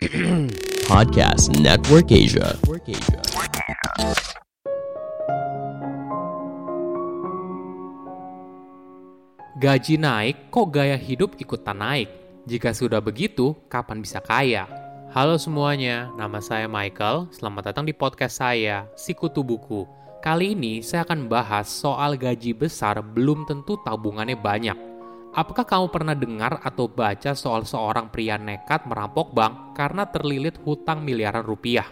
Podcast Network Asia. Gaji naik, kok gaya hidup ikutan naik? Jika sudah begitu, kapan bisa kaya? Halo semuanya, nama saya Michael. Selamat datang di podcast saya, Sikutu Buku. Kali ini saya akan bahas soal gaji besar belum tentu tabungannya banyak. Apakah kamu pernah dengar atau baca soal seorang pria nekat merampok bank karena terlilit hutang miliaran rupiah?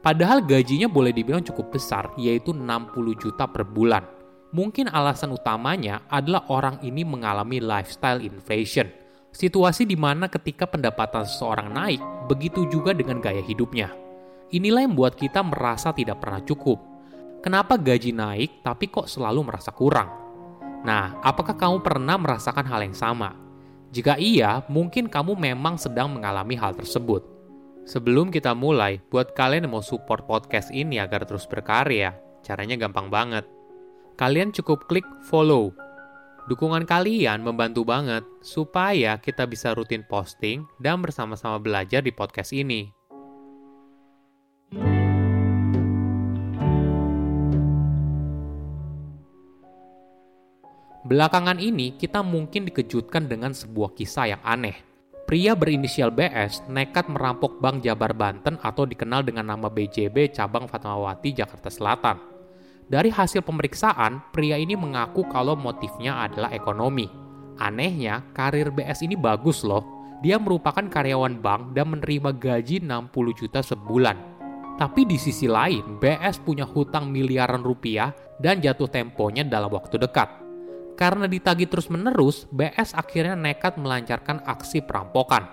Padahal gajinya boleh dibilang cukup besar, yaitu 60 juta per bulan. Mungkin alasan utamanya adalah orang ini mengalami lifestyle inflation. Situasi di mana ketika pendapatan seseorang naik, begitu juga dengan gaya hidupnya. Inilah yang membuat kita merasa tidak pernah cukup. Kenapa gaji naik tapi kok selalu merasa kurang? Nah, apakah kamu pernah merasakan hal yang sama? Jika iya, mungkin kamu memang sedang mengalami hal tersebut. Sebelum kita mulai, buat kalian yang mau support podcast ini agar terus berkarya, caranya gampang banget. Kalian cukup klik follow. Dukungan kalian membantu banget supaya kita bisa rutin posting dan bersama-sama belajar di podcast ini. Belakangan ini, kita mungkin dikejutkan dengan sebuah kisah yang aneh. Pria berinisial BS nekat merampok Bank Jabar Banten atau dikenal dengan nama BJB Cabang Fatmawati, Jakarta Selatan. Dari hasil pemeriksaan, pria ini mengaku kalau motifnya adalah ekonomi. Anehnya, karir BS ini bagus loh. Dia merupakan karyawan bank dan menerima gaji 60 juta sebulan. Tapi di sisi lain, BS punya hutang miliaran rupiah dan jatuh temponya dalam waktu dekat. Karena ditagi terus-menerus, BS akhirnya nekat melancarkan aksi perampokan.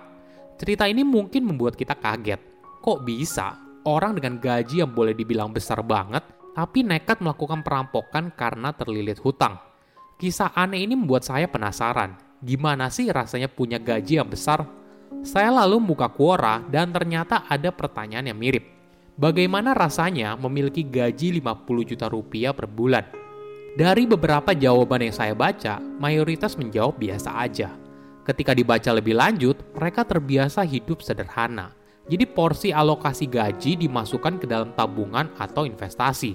Cerita ini mungkin membuat kita kaget. Kok bisa orang dengan gaji yang boleh dibilang besar banget, tapi nekat melakukan perampokan karena terlilit hutang? Kisah aneh ini membuat saya penasaran. Gimana sih rasanya punya gaji yang besar? Saya lalu membuka Quora dan ternyata ada pertanyaan yang mirip. Bagaimana rasanya memiliki gaji 50 juta rupiah per bulan? Dari beberapa jawaban yang saya baca, mayoritas menjawab biasa aja. Ketika dibaca lebih lanjut, mereka terbiasa hidup sederhana. Jadi porsi alokasi gaji dimasukkan ke dalam tabungan atau investasi.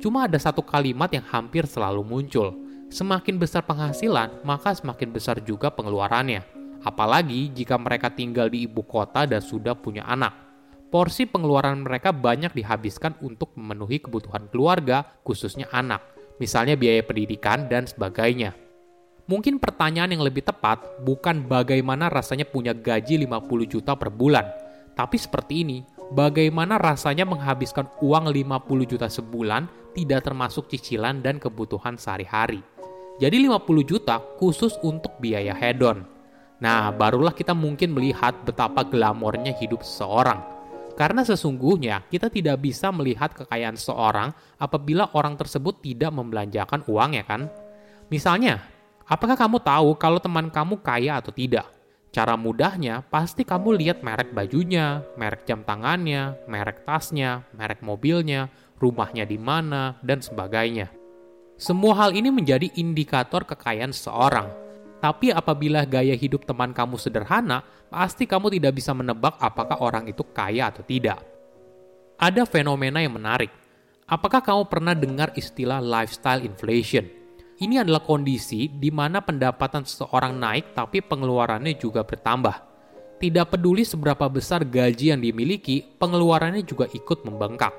Cuma ada satu kalimat yang hampir selalu muncul. Semakin besar penghasilan, maka semakin besar juga pengeluarannya. Apalagi jika mereka tinggal di ibu kota dan sudah punya anak. Porsi pengeluaran mereka banyak dihabiskan untuk memenuhi kebutuhan keluarga, khususnya anak misalnya biaya pendidikan dan sebagainya. Mungkin pertanyaan yang lebih tepat bukan bagaimana rasanya punya gaji 50 juta per bulan, tapi seperti ini, bagaimana rasanya menghabiskan uang 50 juta sebulan tidak termasuk cicilan dan kebutuhan sehari-hari. Jadi 50 juta khusus untuk biaya hedon. Nah, barulah kita mungkin melihat betapa glamornya hidup seseorang karena sesungguhnya kita tidak bisa melihat kekayaan seorang apabila orang tersebut tidak membelanjakan uang ya kan? Misalnya, apakah kamu tahu kalau teman kamu kaya atau tidak? Cara mudahnya, pasti kamu lihat merek bajunya, merek jam tangannya, merek tasnya, merek mobilnya, rumahnya di mana, dan sebagainya. Semua hal ini menjadi indikator kekayaan seseorang. Tapi apabila gaya hidup teman kamu sederhana, pasti kamu tidak bisa menebak apakah orang itu kaya atau tidak. Ada fenomena yang menarik. Apakah kamu pernah dengar istilah lifestyle inflation? Ini adalah kondisi di mana pendapatan seseorang naik tapi pengeluarannya juga bertambah. Tidak peduli seberapa besar gaji yang dimiliki, pengeluarannya juga ikut membengkak.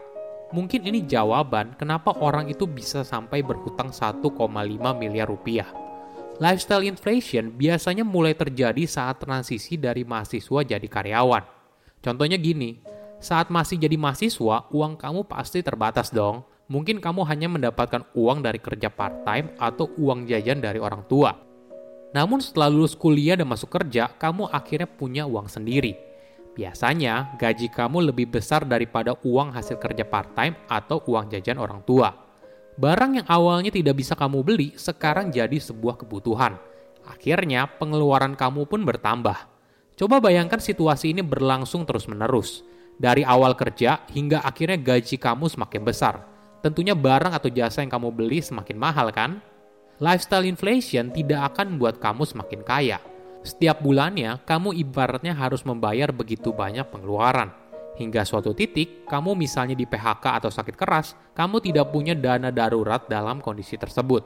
Mungkin ini jawaban kenapa orang itu bisa sampai berhutang 1,5 miliar rupiah. Lifestyle inflation biasanya mulai terjadi saat transisi dari mahasiswa jadi karyawan. Contohnya gini, saat masih jadi mahasiswa, uang kamu pasti terbatas dong. Mungkin kamu hanya mendapatkan uang dari kerja part-time atau uang jajan dari orang tua. Namun setelah lulus kuliah dan masuk kerja, kamu akhirnya punya uang sendiri. Biasanya, gaji kamu lebih besar daripada uang hasil kerja part-time atau uang jajan orang tua. Barang yang awalnya tidak bisa kamu beli sekarang jadi sebuah kebutuhan. Akhirnya pengeluaran kamu pun bertambah. Coba bayangkan situasi ini berlangsung terus-menerus. Dari awal kerja hingga akhirnya gaji kamu semakin besar. Tentunya barang atau jasa yang kamu beli semakin mahal kan? Lifestyle inflation tidak akan membuat kamu semakin kaya. Setiap bulannya, kamu ibaratnya harus membayar begitu banyak pengeluaran. Hingga suatu titik, kamu misalnya di PHK atau sakit keras, kamu tidak punya dana darurat dalam kondisi tersebut.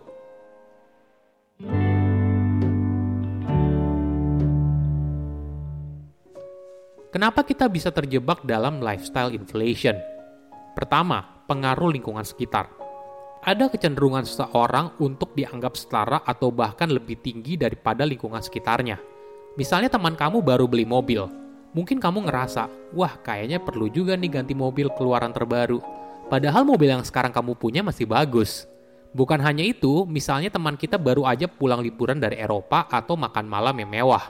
Kenapa kita bisa terjebak dalam lifestyle inflation? Pertama, pengaruh lingkungan sekitar. Ada kecenderungan seseorang untuk dianggap setara atau bahkan lebih tinggi daripada lingkungan sekitarnya. Misalnya teman kamu baru beli mobil, mungkin kamu ngerasa, wah kayaknya perlu juga nih ganti mobil keluaran terbaru. Padahal mobil yang sekarang kamu punya masih bagus. Bukan hanya itu, misalnya teman kita baru aja pulang liburan dari Eropa atau makan malam yang mewah.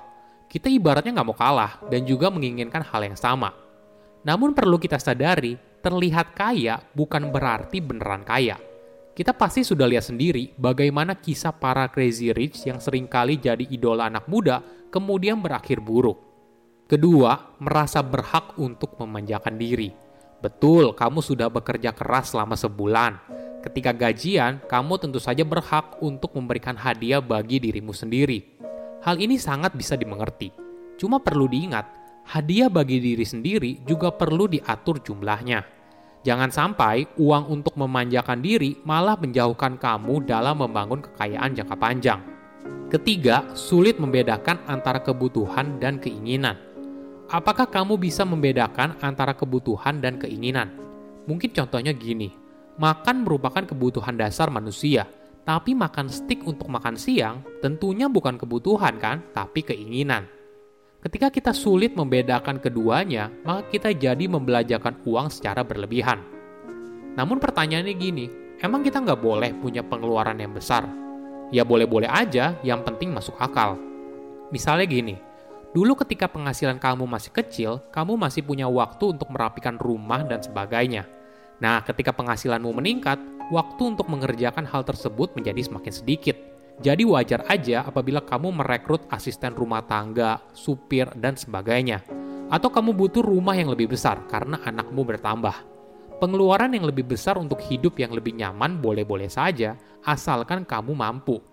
Kita ibaratnya nggak mau kalah dan juga menginginkan hal yang sama. Namun perlu kita sadari, terlihat kaya bukan berarti beneran kaya. Kita pasti sudah lihat sendiri bagaimana kisah para crazy rich yang sering kali jadi idola anak muda kemudian berakhir buruk. Kedua, merasa berhak untuk memanjakan diri. Betul, kamu sudah bekerja keras selama sebulan, Ketika gajian, kamu tentu saja berhak untuk memberikan hadiah bagi dirimu sendiri. Hal ini sangat bisa dimengerti. Cuma perlu diingat, hadiah bagi diri sendiri juga perlu diatur jumlahnya. Jangan sampai uang untuk memanjakan diri malah menjauhkan kamu dalam membangun kekayaan jangka panjang. Ketiga, sulit membedakan antara kebutuhan dan keinginan. Apakah kamu bisa membedakan antara kebutuhan dan keinginan? Mungkin contohnya gini, Makan merupakan kebutuhan dasar manusia, tapi makan stik untuk makan siang tentunya bukan kebutuhan kan, tapi keinginan. Ketika kita sulit membedakan keduanya, maka kita jadi membelajarkan uang secara berlebihan. Namun pertanyaannya gini, emang kita nggak boleh punya pengeluaran yang besar? Ya boleh-boleh aja, yang penting masuk akal. Misalnya gini, dulu ketika penghasilan kamu masih kecil, kamu masih punya waktu untuk merapikan rumah dan sebagainya. Nah, ketika penghasilanmu meningkat, waktu untuk mengerjakan hal tersebut menjadi semakin sedikit. Jadi wajar aja apabila kamu merekrut asisten rumah tangga, supir, dan sebagainya. Atau kamu butuh rumah yang lebih besar karena anakmu bertambah. Pengeluaran yang lebih besar untuk hidup yang lebih nyaman boleh-boleh saja, asalkan kamu mampu.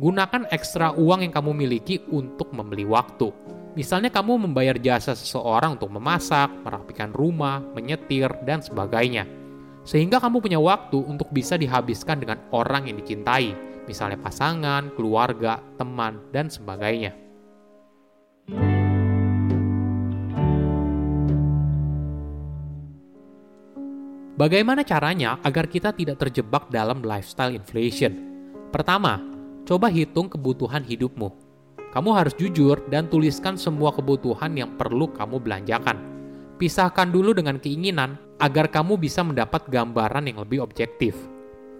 Gunakan ekstra uang yang kamu miliki untuk membeli waktu. Misalnya kamu membayar jasa seseorang untuk memasak, merapikan rumah, menyetir, dan sebagainya sehingga kamu punya waktu untuk bisa dihabiskan dengan orang yang dicintai, misalnya pasangan, keluarga, teman, dan sebagainya. Bagaimana caranya agar kita tidak terjebak dalam lifestyle inflation? Pertama, coba hitung kebutuhan hidupmu. Kamu harus jujur dan tuliskan semua kebutuhan yang perlu kamu belanjakan. Pisahkan dulu dengan keinginan agar kamu bisa mendapat gambaran yang lebih objektif.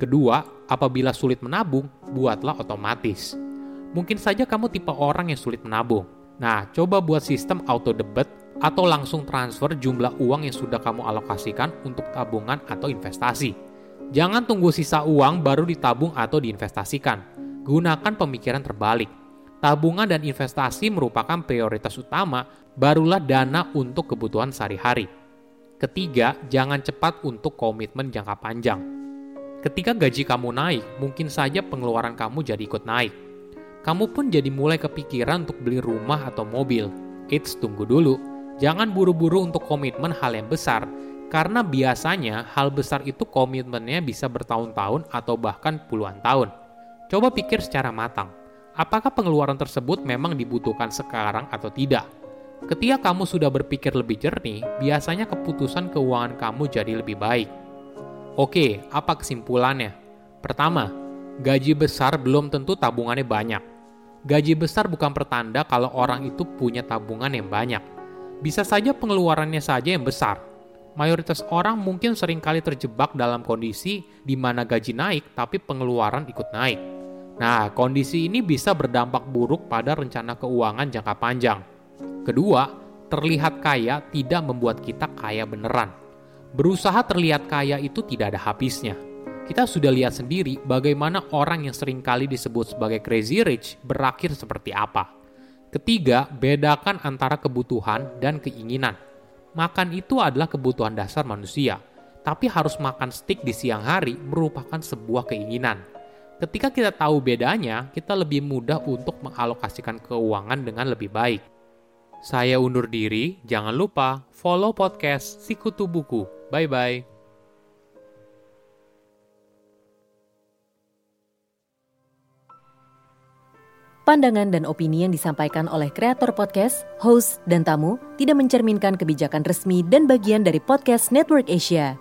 Kedua, apabila sulit menabung, buatlah otomatis. Mungkin saja kamu tipe orang yang sulit menabung. Nah, coba buat sistem auto debit atau langsung transfer jumlah uang yang sudah kamu alokasikan untuk tabungan atau investasi. Jangan tunggu sisa uang baru ditabung atau diinvestasikan. Gunakan pemikiran terbalik. Tabungan dan investasi merupakan prioritas utama, barulah dana untuk kebutuhan sehari-hari. Ketiga, jangan cepat untuk komitmen jangka panjang. Ketika gaji kamu naik, mungkin saja pengeluaran kamu jadi ikut naik. Kamu pun jadi mulai kepikiran untuk beli rumah atau mobil. Eits, tunggu dulu. Jangan buru-buru untuk komitmen hal yang besar, karena biasanya hal besar itu komitmennya bisa bertahun-tahun atau bahkan puluhan tahun. Coba pikir secara matang, apakah pengeluaran tersebut memang dibutuhkan sekarang atau tidak? Ketika kamu sudah berpikir lebih jernih, biasanya keputusan keuangan kamu jadi lebih baik. Oke, apa kesimpulannya? Pertama, gaji besar belum tentu tabungannya banyak. Gaji besar bukan pertanda kalau orang itu punya tabungan yang banyak. Bisa saja pengeluarannya saja yang besar. Mayoritas orang mungkin sering kali terjebak dalam kondisi di mana gaji naik tapi pengeluaran ikut naik. Nah, kondisi ini bisa berdampak buruk pada rencana keuangan jangka panjang. Kedua, terlihat kaya tidak membuat kita kaya beneran. Berusaha terlihat kaya itu tidak ada habisnya. Kita sudah lihat sendiri bagaimana orang yang sering kali disebut sebagai crazy rich berakhir seperti apa. Ketiga, bedakan antara kebutuhan dan keinginan. Makan itu adalah kebutuhan dasar manusia, tapi harus makan steak di siang hari merupakan sebuah keinginan. Ketika kita tahu bedanya, kita lebih mudah untuk mengalokasikan keuangan dengan lebih baik. Saya undur diri, jangan lupa follow podcast Sikutu Buku. Bye-bye. Pandangan dan opini yang disampaikan oleh kreator podcast, host, dan tamu tidak mencerminkan kebijakan resmi dan bagian dari podcast Network Asia.